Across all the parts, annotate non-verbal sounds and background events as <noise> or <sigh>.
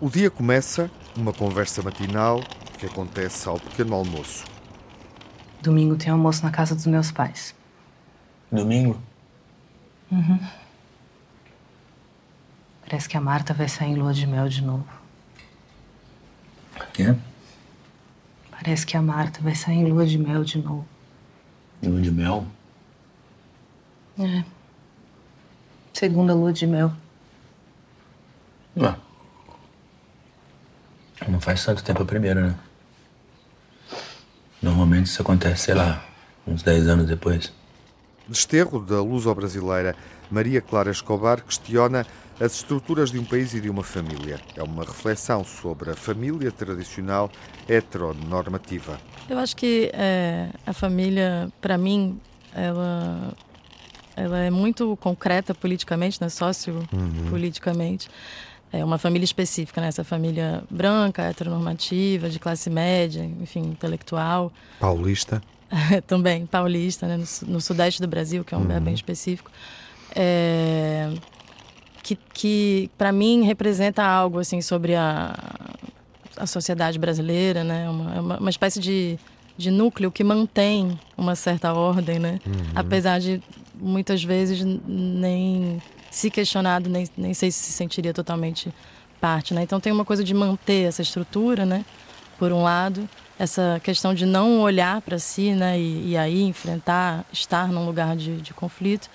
O dia começa uma conversa matinal que acontece ao pequeno almoço. Domingo tem almoço na casa dos meus pais. Domingo? Uhum. Parece que a Marta vai sair em lua de mel de novo. Quê? Parece que a Marta vai sair em lua de mel de novo. Lua de mel? É. Segunda lua de mel. Ué. Não faz tanto tempo a primeira, né? Normalmente isso acontece, sei lá, uns 10 anos depois. Desterro da luso-brasileira, Maria Clara Escobar questiona as estruturas de um país e de uma família. É uma reflexão sobre a família tradicional heteronormativa. Eu acho que é, a família, para mim, ela, ela é muito concreta politicamente, né? sociopoliticamente. Uhum. É uma família específica, né? Essa família branca, heteronormativa, de classe média, enfim, intelectual. Paulista. <laughs> Também, paulista, né? no, no, sudeste do Brasil, que é um uhum. bem específico. É, que, que para mim representa algo assim sobre a, a sociedade brasileira, né? Uma, uma, uma espécie de, de núcleo que mantém uma certa ordem, né? Uhum. Apesar de muitas vezes nem se questionado, nem, nem sei se se sentiria totalmente parte, né? Então tem uma coisa de manter essa estrutura, né? Por um lado, essa questão de não olhar para si, né? E, e, aí enfrentar, estar num lugar de, de conflito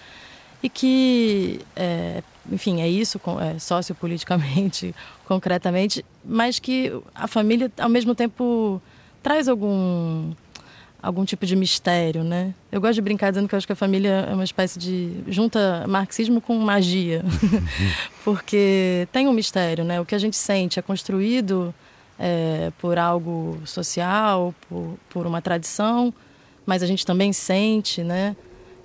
e que, é, enfim, é isso, é, sociopoliticamente, <laughs> concretamente, mas que a família, ao mesmo tempo, traz algum algum tipo de mistério, né? Eu gosto de brincar dizendo que eu acho que a família é uma espécie de junta marxismo com magia, <laughs> porque tem um mistério, né? O que a gente sente é construído é, por algo social, por, por uma tradição, mas a gente também sente, né?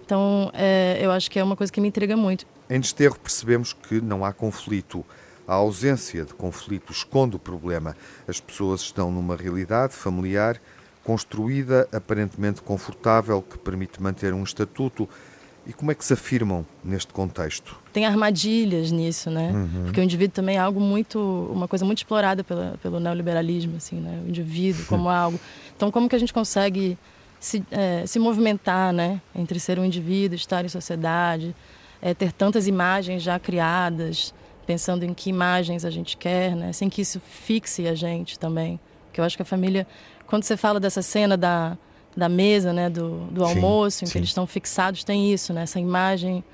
Então, é, eu acho que é uma coisa que me intriga muito. Em Desterro percebemos que não há conflito. A ausência de conflito esconde o problema. As pessoas estão numa realidade familiar construída, aparentemente confortável, que permite manter um estatuto. E como é que se afirmam neste contexto? Tem armadilhas nisso, né? Uhum. Porque o indivíduo também é algo muito, uma coisa muito explorada pela, pelo neoliberalismo, assim, né? O indivíduo como <laughs> algo. Então, como que a gente consegue se, é, se movimentar, né? Entre ser um indivíduo, estar em sociedade, é, ter tantas imagens já criadas, pensando em que imagens a gente quer, né? Sem que isso fixe a gente também. Porque eu acho que a família, quando você fala dessa cena da, da mesa, né? Do, do almoço, em sim. que eles estão fixados, tem isso, né? Essa imagem.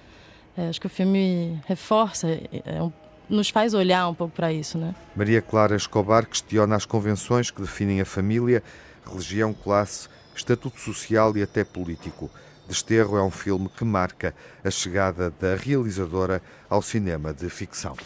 É, acho que o filme reforça, é, é um, nos faz olhar um pouco para isso, né? Maria Clara Escobar questiona as convenções que definem a família, religião, classe estatuto social e até político. Desterro é um filme que marca a chegada da realizadora ao cinema de ficção.